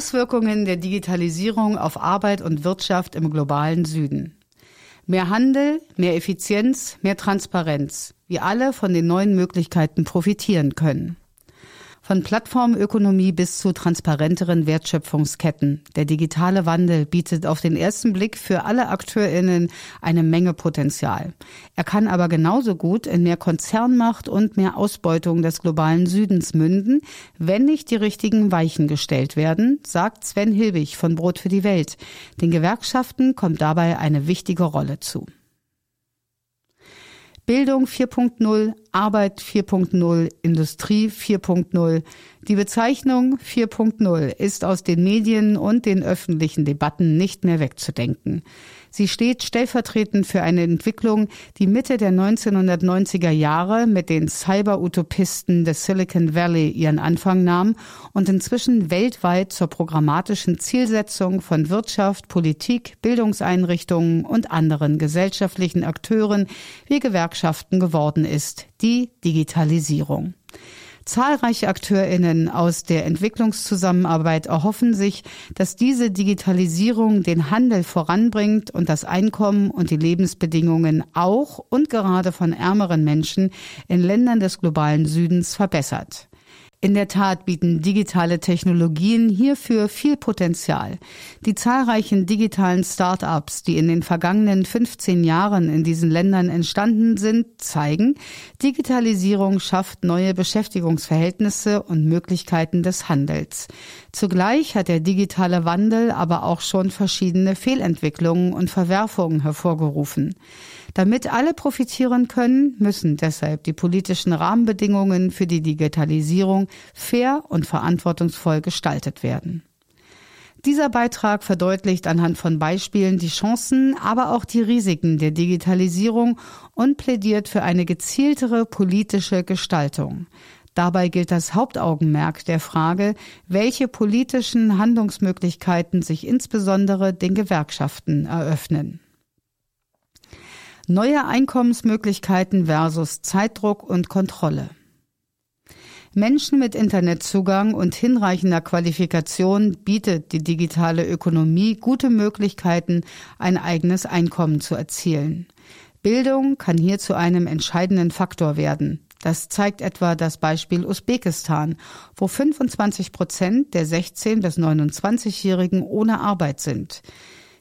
Auswirkungen der Digitalisierung auf Arbeit und Wirtschaft im globalen Süden. Mehr Handel, mehr Effizienz, mehr Transparenz. wie alle von den neuen Möglichkeiten profitieren können. Von Plattformökonomie bis zu transparenteren Wertschöpfungsketten. Der digitale Wandel bietet auf den ersten Blick für alle AkteurInnen eine Menge Potenzial. Er kann aber genauso gut in mehr Konzernmacht und mehr Ausbeutung des globalen Südens münden, wenn nicht die richtigen Weichen gestellt werden, sagt Sven Hilbig von Brot für die Welt. Den Gewerkschaften kommt dabei eine wichtige Rolle zu. Bildung 4.0, Arbeit 4.0, Industrie 4.0. Die Bezeichnung 4.0 ist aus den Medien und den öffentlichen Debatten nicht mehr wegzudenken. Sie steht stellvertretend für eine Entwicklung, die Mitte der 1990er Jahre mit den Cyber-Utopisten des Silicon Valley ihren Anfang nahm und inzwischen weltweit zur programmatischen Zielsetzung von Wirtschaft, Politik, Bildungseinrichtungen und anderen gesellschaftlichen Akteuren wie Gewerkschaften geworden ist, die Digitalisierung. Zahlreiche Akteurinnen aus der Entwicklungszusammenarbeit erhoffen sich, dass diese Digitalisierung den Handel voranbringt und das Einkommen und die Lebensbedingungen auch und gerade von ärmeren Menschen in Ländern des globalen Südens verbessert. In der Tat bieten digitale Technologien hierfür viel Potenzial. Die zahlreichen digitalen Start-ups, die in den vergangenen 15 Jahren in diesen Ländern entstanden sind, zeigen, Digitalisierung schafft neue Beschäftigungsverhältnisse und Möglichkeiten des Handels. Zugleich hat der digitale Wandel aber auch schon verschiedene Fehlentwicklungen und Verwerfungen hervorgerufen. Damit alle profitieren können, müssen deshalb die politischen Rahmenbedingungen für die Digitalisierung fair und verantwortungsvoll gestaltet werden. Dieser Beitrag verdeutlicht anhand von Beispielen die Chancen, aber auch die Risiken der Digitalisierung und plädiert für eine gezieltere politische Gestaltung. Dabei gilt das Hauptaugenmerk der Frage, welche politischen Handlungsmöglichkeiten sich insbesondere den Gewerkschaften eröffnen. Neue Einkommensmöglichkeiten versus Zeitdruck und Kontrolle. Menschen mit Internetzugang und hinreichender Qualifikation bietet die digitale Ökonomie gute Möglichkeiten, ein eigenes Einkommen zu erzielen. Bildung kann hier zu einem entscheidenden Faktor werden. Das zeigt etwa das Beispiel Usbekistan, wo 25 Prozent der 16 bis 29-Jährigen ohne Arbeit sind.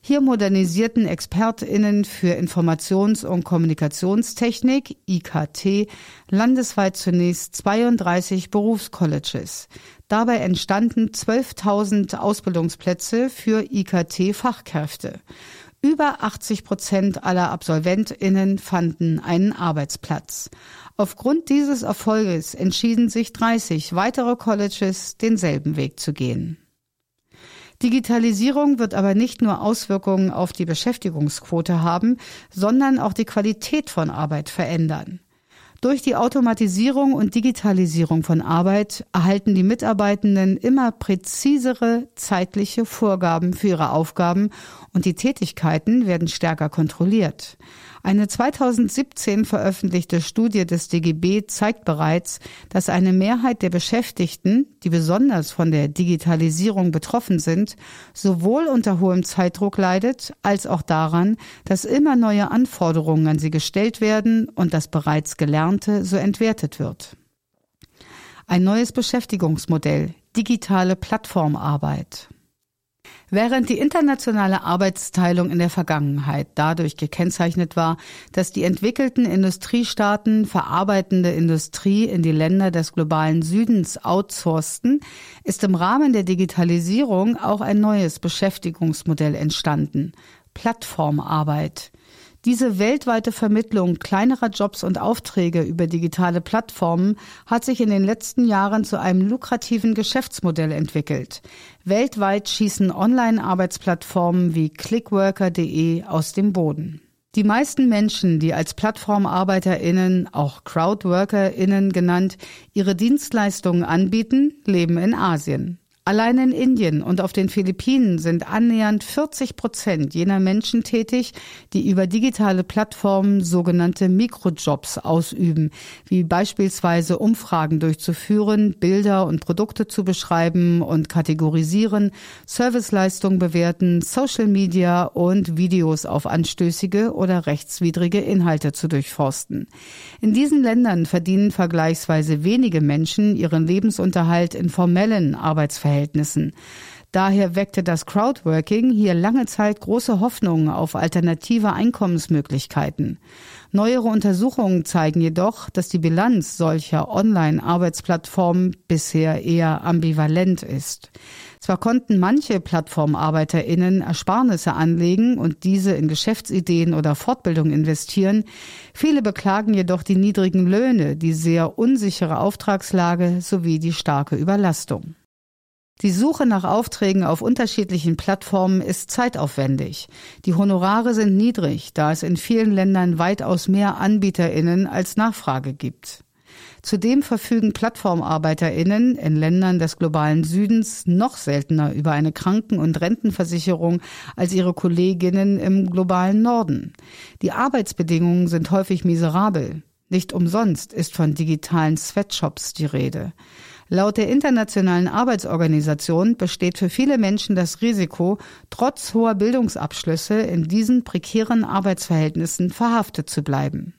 Hier modernisierten ExpertInnen für Informations- und Kommunikationstechnik, IKT, landesweit zunächst 32 Berufscolleges. Dabei entstanden 12.000 Ausbildungsplätze für IKT-Fachkräfte. Über 80 Prozent aller AbsolventInnen fanden einen Arbeitsplatz. Aufgrund dieses Erfolges entschieden sich 30 weitere Colleges, denselben Weg zu gehen. Digitalisierung wird aber nicht nur Auswirkungen auf die Beschäftigungsquote haben, sondern auch die Qualität von Arbeit verändern. Durch die Automatisierung und Digitalisierung von Arbeit erhalten die Mitarbeitenden immer präzisere zeitliche Vorgaben für ihre Aufgaben und die Tätigkeiten werden stärker kontrolliert. Eine 2017 veröffentlichte Studie des DGB zeigt bereits, dass eine Mehrheit der Beschäftigten, die besonders von der Digitalisierung betroffen sind, sowohl unter hohem Zeitdruck leidet, als auch daran, dass immer neue Anforderungen an sie gestellt werden und das bereits Gelernte so entwertet wird. Ein neues Beschäftigungsmodell, digitale Plattformarbeit. Während die internationale Arbeitsteilung in der Vergangenheit dadurch gekennzeichnet war, dass die entwickelten Industriestaaten verarbeitende Industrie in die Länder des globalen Südens outsourcten, ist im Rahmen der Digitalisierung auch ein neues Beschäftigungsmodell entstanden. Plattformarbeit. Diese weltweite Vermittlung kleinerer Jobs und Aufträge über digitale Plattformen hat sich in den letzten Jahren zu einem lukrativen Geschäftsmodell entwickelt. Weltweit schießen Online-Arbeitsplattformen wie clickworker.de aus dem Boden. Die meisten Menschen, die als PlattformarbeiterInnen, auch CrowdworkerInnen genannt, ihre Dienstleistungen anbieten, leben in Asien. Allein in Indien und auf den Philippinen sind annähernd 40 Prozent jener Menschen tätig, die über digitale Plattformen sogenannte Mikrojobs ausüben, wie beispielsweise Umfragen durchzuführen, Bilder und Produkte zu beschreiben und kategorisieren, Serviceleistungen bewerten, Social Media und Videos auf anstößige oder rechtswidrige Inhalte zu durchforsten. In diesen Ländern verdienen vergleichsweise wenige Menschen ihren Lebensunterhalt in formellen Arbeitsverhältnissen Verhältnissen. Daher weckte das Crowdworking hier lange Zeit große Hoffnungen auf alternative Einkommensmöglichkeiten. Neuere Untersuchungen zeigen jedoch, dass die Bilanz solcher Online-Arbeitsplattformen bisher eher ambivalent ist. Zwar konnten manche PlattformarbeiterInnen Ersparnisse anlegen und diese in Geschäftsideen oder Fortbildung investieren, viele beklagen jedoch die niedrigen Löhne, die sehr unsichere Auftragslage sowie die starke Überlastung. Die Suche nach Aufträgen auf unterschiedlichen Plattformen ist zeitaufwendig. Die Honorare sind niedrig, da es in vielen Ländern weitaus mehr Anbieterinnen als Nachfrage gibt. Zudem verfügen Plattformarbeiterinnen in Ländern des globalen Südens noch seltener über eine Kranken- und Rentenversicherung als ihre Kolleginnen im globalen Norden. Die Arbeitsbedingungen sind häufig miserabel. Nicht umsonst ist von digitalen Sweatshops die Rede. Laut der Internationalen Arbeitsorganisation besteht für viele Menschen das Risiko, trotz hoher Bildungsabschlüsse in diesen prekären Arbeitsverhältnissen verhaftet zu bleiben.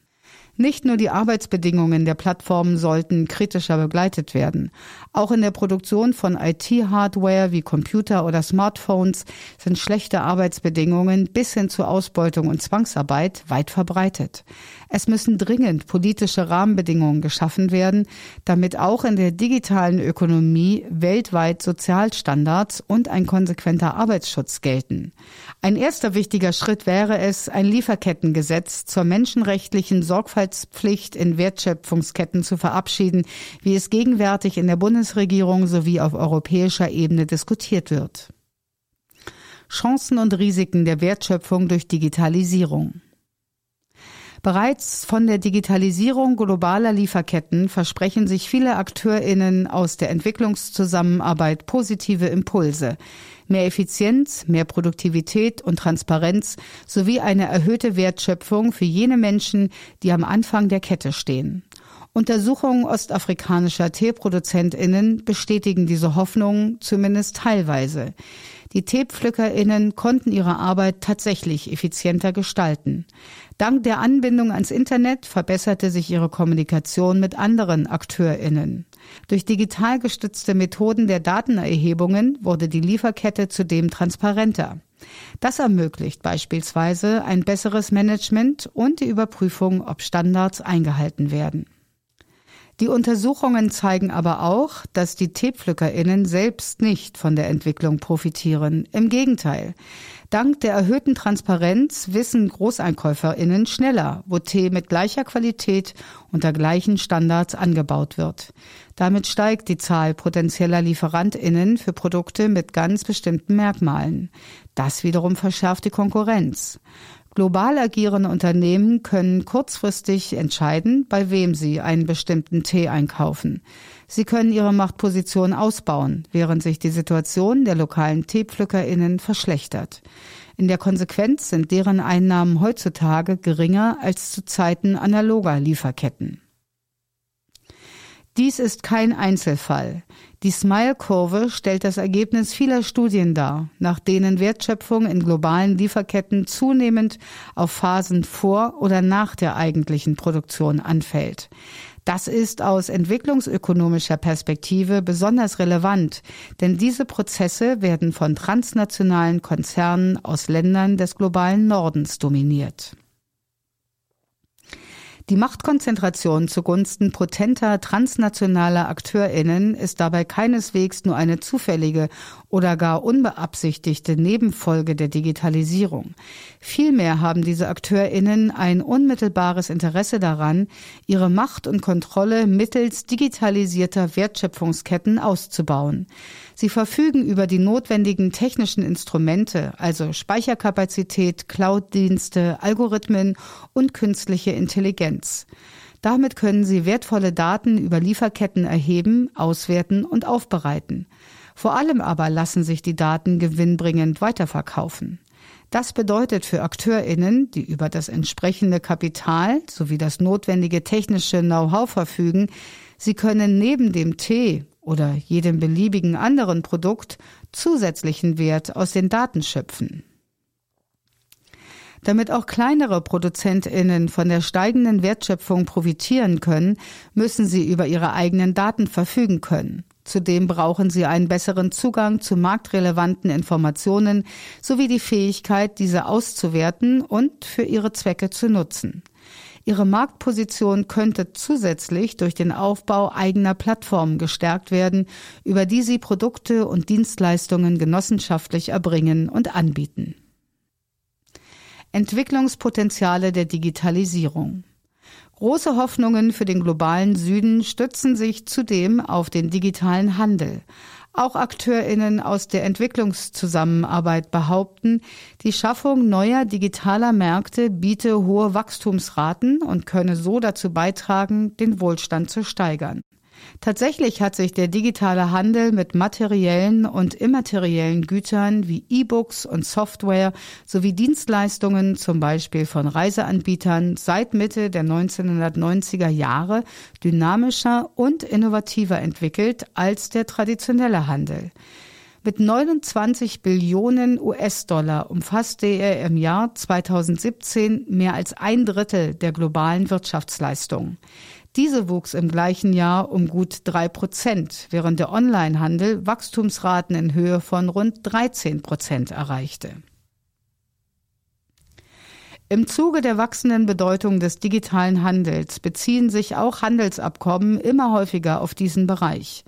Nicht nur die Arbeitsbedingungen der Plattformen sollten kritischer begleitet werden. Auch in der Produktion von IT-Hardware wie Computer oder Smartphones sind schlechte Arbeitsbedingungen bis hin zu Ausbeutung und Zwangsarbeit weit verbreitet. Es müssen dringend politische Rahmenbedingungen geschaffen werden, damit auch in der digitalen Ökonomie weltweit Sozialstandards und ein konsequenter Arbeitsschutz gelten. Ein erster wichtiger Schritt wäre es, ein Lieferkettengesetz zur menschenrechtlichen Sorgfalt Sorgfaltspflicht in Wertschöpfungsketten zu verabschieden, wie es gegenwärtig in der Bundesregierung sowie auf europäischer Ebene diskutiert wird. Chancen und Risiken der Wertschöpfung durch Digitalisierung. Bereits von der Digitalisierung globaler Lieferketten versprechen sich viele Akteurinnen aus der Entwicklungszusammenarbeit positive Impulse. Mehr Effizienz, mehr Produktivität und Transparenz sowie eine erhöhte Wertschöpfung für jene Menschen, die am Anfang der Kette stehen. Untersuchungen ostafrikanischer Teeproduzentinnen bestätigen diese Hoffnung zumindest teilweise. Die Teepflückerinnen konnten ihre Arbeit tatsächlich effizienter gestalten. Dank der Anbindung ans Internet verbesserte sich ihre Kommunikation mit anderen Akteurinnen. Durch digital gestützte Methoden der Datenerhebungen wurde die Lieferkette zudem transparenter. Das ermöglicht beispielsweise ein besseres Management und die Überprüfung, ob Standards eingehalten werden. Die Untersuchungen zeigen aber auch, dass die Teepflückerinnen selbst nicht von der Entwicklung profitieren. Im Gegenteil. Dank der erhöhten Transparenz wissen Großeinkäuferinnen schneller, wo Tee mit gleicher Qualität unter gleichen Standards angebaut wird. Damit steigt die Zahl potenzieller Lieferantinnen für Produkte mit ganz bestimmten Merkmalen. Das wiederum verschärft die Konkurrenz. Global agierende Unternehmen können kurzfristig entscheiden, bei wem sie einen bestimmten Tee einkaufen. Sie können ihre Machtposition ausbauen, während sich die Situation der lokalen Teepflückerinnen verschlechtert. In der Konsequenz sind deren Einnahmen heutzutage geringer als zu Zeiten analoger Lieferketten. Dies ist kein Einzelfall. Die Smile-Kurve stellt das Ergebnis vieler Studien dar, nach denen Wertschöpfung in globalen Lieferketten zunehmend auf Phasen vor oder nach der eigentlichen Produktion anfällt. Das ist aus entwicklungsökonomischer Perspektive besonders relevant, denn diese Prozesse werden von transnationalen Konzernen aus Ländern des globalen Nordens dominiert. Die Machtkonzentration zugunsten potenter transnationaler Akteurinnen ist dabei keineswegs nur eine zufällige oder gar unbeabsichtigte Nebenfolge der Digitalisierung. Vielmehr haben diese Akteurinnen ein unmittelbares Interesse daran, ihre Macht und Kontrolle mittels digitalisierter Wertschöpfungsketten auszubauen. Sie verfügen über die notwendigen technischen Instrumente, also Speicherkapazität, Cloud-Dienste, Algorithmen und künstliche Intelligenz. Damit können sie wertvolle Daten über Lieferketten erheben, auswerten und aufbereiten. Vor allem aber lassen sich die Daten gewinnbringend weiterverkaufen. Das bedeutet für Akteurinnen, die über das entsprechende Kapital sowie das notwendige technische Know-how verfügen, sie können neben dem Tee oder jedem beliebigen anderen Produkt zusätzlichen Wert aus den Daten schöpfen. Damit auch kleinere Produzentinnen von der steigenden Wertschöpfung profitieren können, müssen sie über ihre eigenen Daten verfügen können. Zudem brauchen sie einen besseren Zugang zu marktrelevanten Informationen sowie die Fähigkeit, diese auszuwerten und für ihre Zwecke zu nutzen. Ihre Marktposition könnte zusätzlich durch den Aufbau eigener Plattformen gestärkt werden, über die sie Produkte und Dienstleistungen genossenschaftlich erbringen und anbieten. Entwicklungspotenziale der Digitalisierung. Große Hoffnungen für den globalen Süden stützen sich zudem auf den digitalen Handel. Auch Akteurinnen aus der Entwicklungszusammenarbeit behaupten, die Schaffung neuer digitaler Märkte biete hohe Wachstumsraten und könne so dazu beitragen, den Wohlstand zu steigern. Tatsächlich hat sich der digitale Handel mit materiellen und immateriellen Gütern wie E-Books und Software sowie Dienstleistungen zum Beispiel von Reiseanbietern seit Mitte der 1990er Jahre dynamischer und innovativer entwickelt als der traditionelle Handel. Mit 29 Billionen US-Dollar umfasste er im Jahr 2017 mehr als ein Drittel der globalen Wirtschaftsleistung. Diese wuchs im gleichen Jahr um gut drei Prozent, während der Onlinehandel Wachstumsraten in Höhe von rund 13 Prozent erreichte. Im Zuge der wachsenden Bedeutung des digitalen Handels beziehen sich auch Handelsabkommen immer häufiger auf diesen Bereich.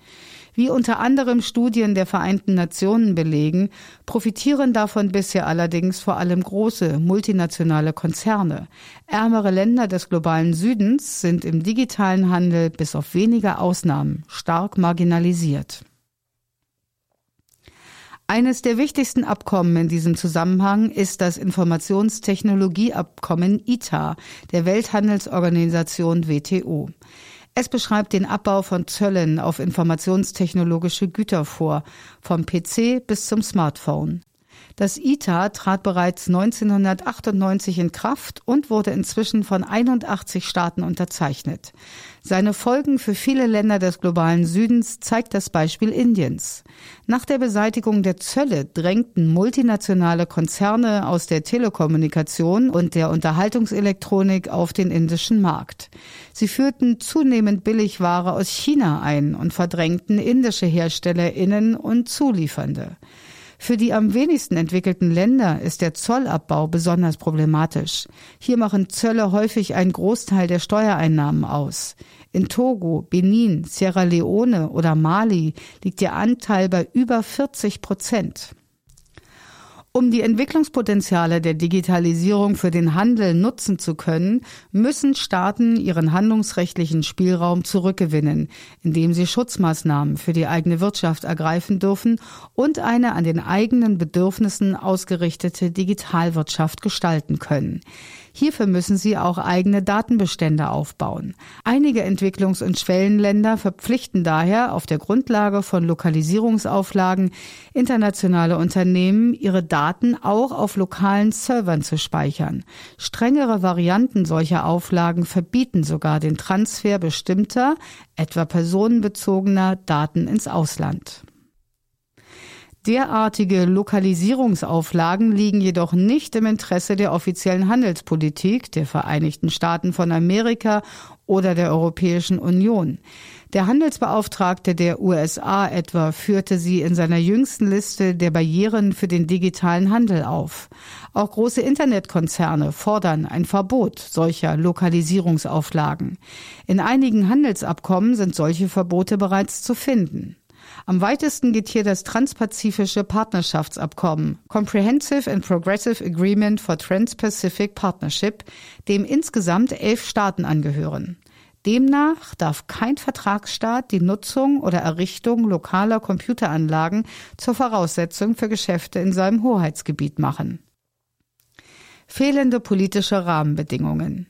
Wie unter anderem Studien der Vereinten Nationen belegen, profitieren davon bisher allerdings vor allem große multinationale Konzerne. Ärmere Länder des globalen Südens sind im digitalen Handel bis auf wenige Ausnahmen stark marginalisiert. Eines der wichtigsten Abkommen in diesem Zusammenhang ist das Informationstechnologieabkommen ITA der Welthandelsorganisation WTO. Es beschreibt den Abbau von Zöllen auf informationstechnologische Güter vor, vom PC bis zum Smartphone. Das ITA trat bereits 1998 in Kraft und wurde inzwischen von 81 Staaten unterzeichnet. Seine Folgen für viele Länder des globalen Südens zeigt das Beispiel Indiens. Nach der Beseitigung der Zölle drängten multinationale Konzerne aus der Telekommunikation und der Unterhaltungselektronik auf den indischen Markt. Sie führten zunehmend Billigware aus China ein und verdrängten indische Herstellerinnen und Zuliefernde. Für die am wenigsten entwickelten Länder ist der Zollabbau besonders problematisch. Hier machen Zölle häufig einen Großteil der Steuereinnahmen aus. In Togo, Benin, Sierra Leone oder Mali liegt der Anteil bei über 40 Prozent. Um die Entwicklungspotenziale der Digitalisierung für den Handel nutzen zu können, müssen Staaten ihren handlungsrechtlichen Spielraum zurückgewinnen, indem sie Schutzmaßnahmen für die eigene Wirtschaft ergreifen dürfen und eine an den eigenen Bedürfnissen ausgerichtete Digitalwirtschaft gestalten können. Hierfür müssen sie auch eigene Datenbestände aufbauen. Einige Entwicklungs- und Schwellenländer verpflichten daher auf der Grundlage von Lokalisierungsauflagen internationale Unternehmen, ihre Daten auch auf lokalen Servern zu speichern. Strengere Varianten solcher Auflagen verbieten sogar den Transfer bestimmter, etwa personenbezogener Daten ins Ausland. Derartige Lokalisierungsauflagen liegen jedoch nicht im Interesse der offiziellen Handelspolitik der Vereinigten Staaten von Amerika oder der Europäischen Union. Der Handelsbeauftragte der USA etwa führte sie in seiner jüngsten Liste der Barrieren für den digitalen Handel auf. Auch große Internetkonzerne fordern ein Verbot solcher Lokalisierungsauflagen. In einigen Handelsabkommen sind solche Verbote bereits zu finden. Am weitesten geht hier das Transpazifische Partnerschaftsabkommen Comprehensive and Progressive Agreement for Trans-Pacific Partnership, dem insgesamt elf Staaten angehören. Demnach darf kein Vertragsstaat die Nutzung oder Errichtung lokaler Computeranlagen zur Voraussetzung für Geschäfte in seinem Hoheitsgebiet machen. Fehlende politische Rahmenbedingungen.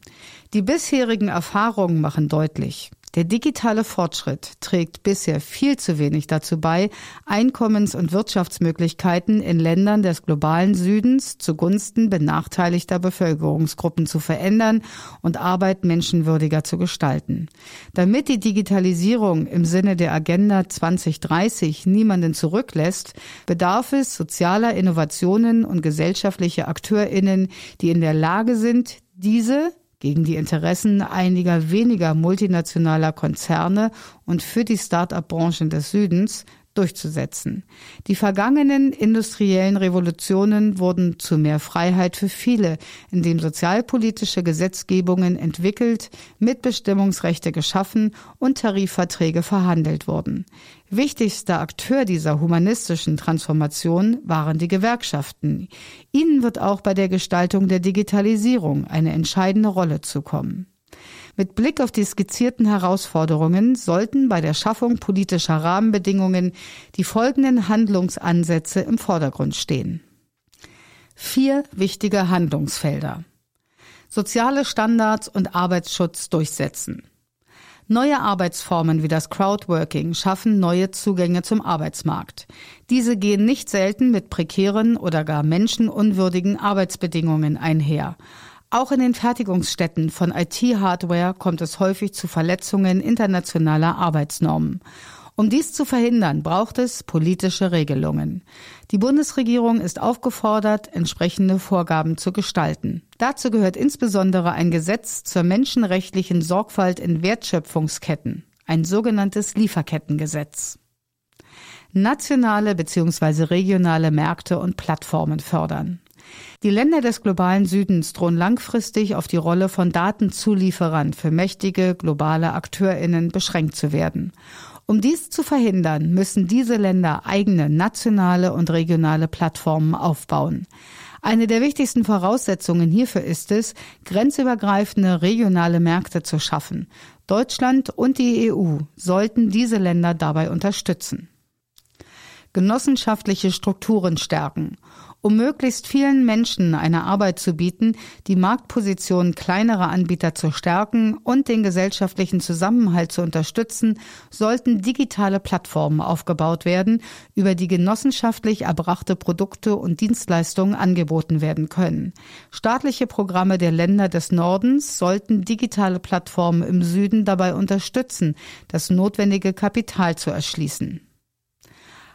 Die bisherigen Erfahrungen machen deutlich, Der digitale Fortschritt trägt bisher viel zu wenig dazu bei, Einkommens- und Wirtschaftsmöglichkeiten in Ländern des globalen Südens zugunsten benachteiligter Bevölkerungsgruppen zu verändern und Arbeit menschenwürdiger zu gestalten. Damit die Digitalisierung im Sinne der Agenda 2030 niemanden zurücklässt, bedarf es sozialer Innovationen und gesellschaftlicher Akteurinnen, die in der Lage sind, diese gegen die Interessen einiger weniger multinationaler Konzerne und für die Start-up-Branchen des Südens durchzusetzen. Die vergangenen industriellen Revolutionen wurden zu mehr Freiheit für viele, indem sozialpolitische Gesetzgebungen entwickelt, Mitbestimmungsrechte geschaffen und Tarifverträge verhandelt wurden. Wichtigster Akteur dieser humanistischen Transformation waren die Gewerkschaften. Ihnen wird auch bei der Gestaltung der Digitalisierung eine entscheidende Rolle zukommen. Mit Blick auf die skizzierten Herausforderungen sollten bei der Schaffung politischer Rahmenbedingungen die folgenden Handlungsansätze im Vordergrund stehen. Vier wichtige Handlungsfelder. Soziale Standards und Arbeitsschutz durchsetzen. Neue Arbeitsformen wie das Crowdworking schaffen neue Zugänge zum Arbeitsmarkt. Diese gehen nicht selten mit prekären oder gar menschenunwürdigen Arbeitsbedingungen einher. Auch in den Fertigungsstätten von IT-Hardware kommt es häufig zu Verletzungen internationaler Arbeitsnormen. Um dies zu verhindern, braucht es politische Regelungen. Die Bundesregierung ist aufgefordert, entsprechende Vorgaben zu gestalten. Dazu gehört insbesondere ein Gesetz zur menschenrechtlichen Sorgfalt in Wertschöpfungsketten, ein sogenanntes Lieferkettengesetz. Nationale bzw. regionale Märkte und Plattformen fördern. Die Länder des globalen Südens drohen langfristig auf die Rolle von Datenzulieferern für mächtige globale Akteurinnen beschränkt zu werden. Um dies zu verhindern, müssen diese Länder eigene nationale und regionale Plattformen aufbauen. Eine der wichtigsten Voraussetzungen hierfür ist es, grenzübergreifende regionale Märkte zu schaffen. Deutschland und die EU sollten diese Länder dabei unterstützen. Genossenschaftliche Strukturen stärken um möglichst vielen Menschen eine Arbeit zu bieten, die Marktposition kleinerer Anbieter zu stärken und den gesellschaftlichen Zusammenhalt zu unterstützen, sollten digitale Plattformen aufgebaut werden, über die genossenschaftlich erbrachte Produkte und Dienstleistungen angeboten werden können. Staatliche Programme der Länder des Nordens sollten digitale Plattformen im Süden dabei unterstützen, das notwendige Kapital zu erschließen.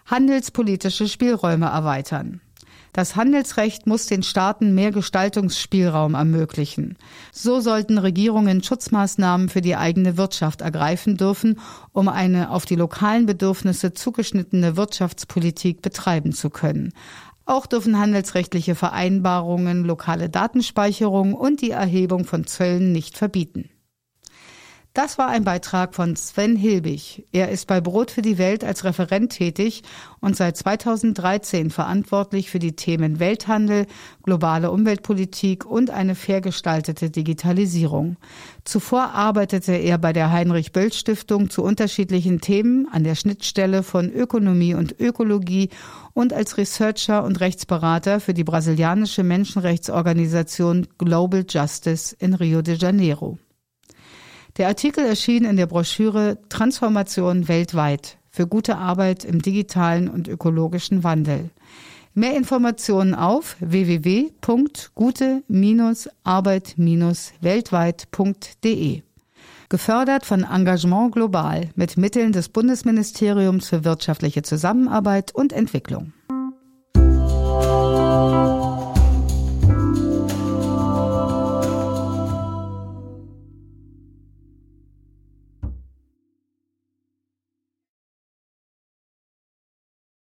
Handelspolitische Spielräume erweitern. Das Handelsrecht muss den Staaten mehr Gestaltungsspielraum ermöglichen. So sollten Regierungen Schutzmaßnahmen für die eigene Wirtschaft ergreifen dürfen, um eine auf die lokalen Bedürfnisse zugeschnittene Wirtschaftspolitik betreiben zu können. Auch dürfen handelsrechtliche Vereinbarungen lokale Datenspeicherung und die Erhebung von Zöllen nicht verbieten. Das war ein Beitrag von Sven Hilbig. Er ist bei Brot für die Welt als Referent tätig und seit 2013 verantwortlich für die Themen Welthandel, globale Umweltpolitik und eine fair gestaltete Digitalisierung. Zuvor arbeitete er bei der Heinrich Böll Stiftung zu unterschiedlichen Themen an der Schnittstelle von Ökonomie und Ökologie und als Researcher und Rechtsberater für die brasilianische Menschenrechtsorganisation Global Justice in Rio de Janeiro. Der Artikel erschien in der Broschüre Transformation weltweit für gute Arbeit im digitalen und ökologischen Wandel. Mehr Informationen auf www.gute-arbeit-weltweit.de. Gefördert von Engagement Global mit Mitteln des Bundesministeriums für wirtschaftliche Zusammenarbeit und Entwicklung.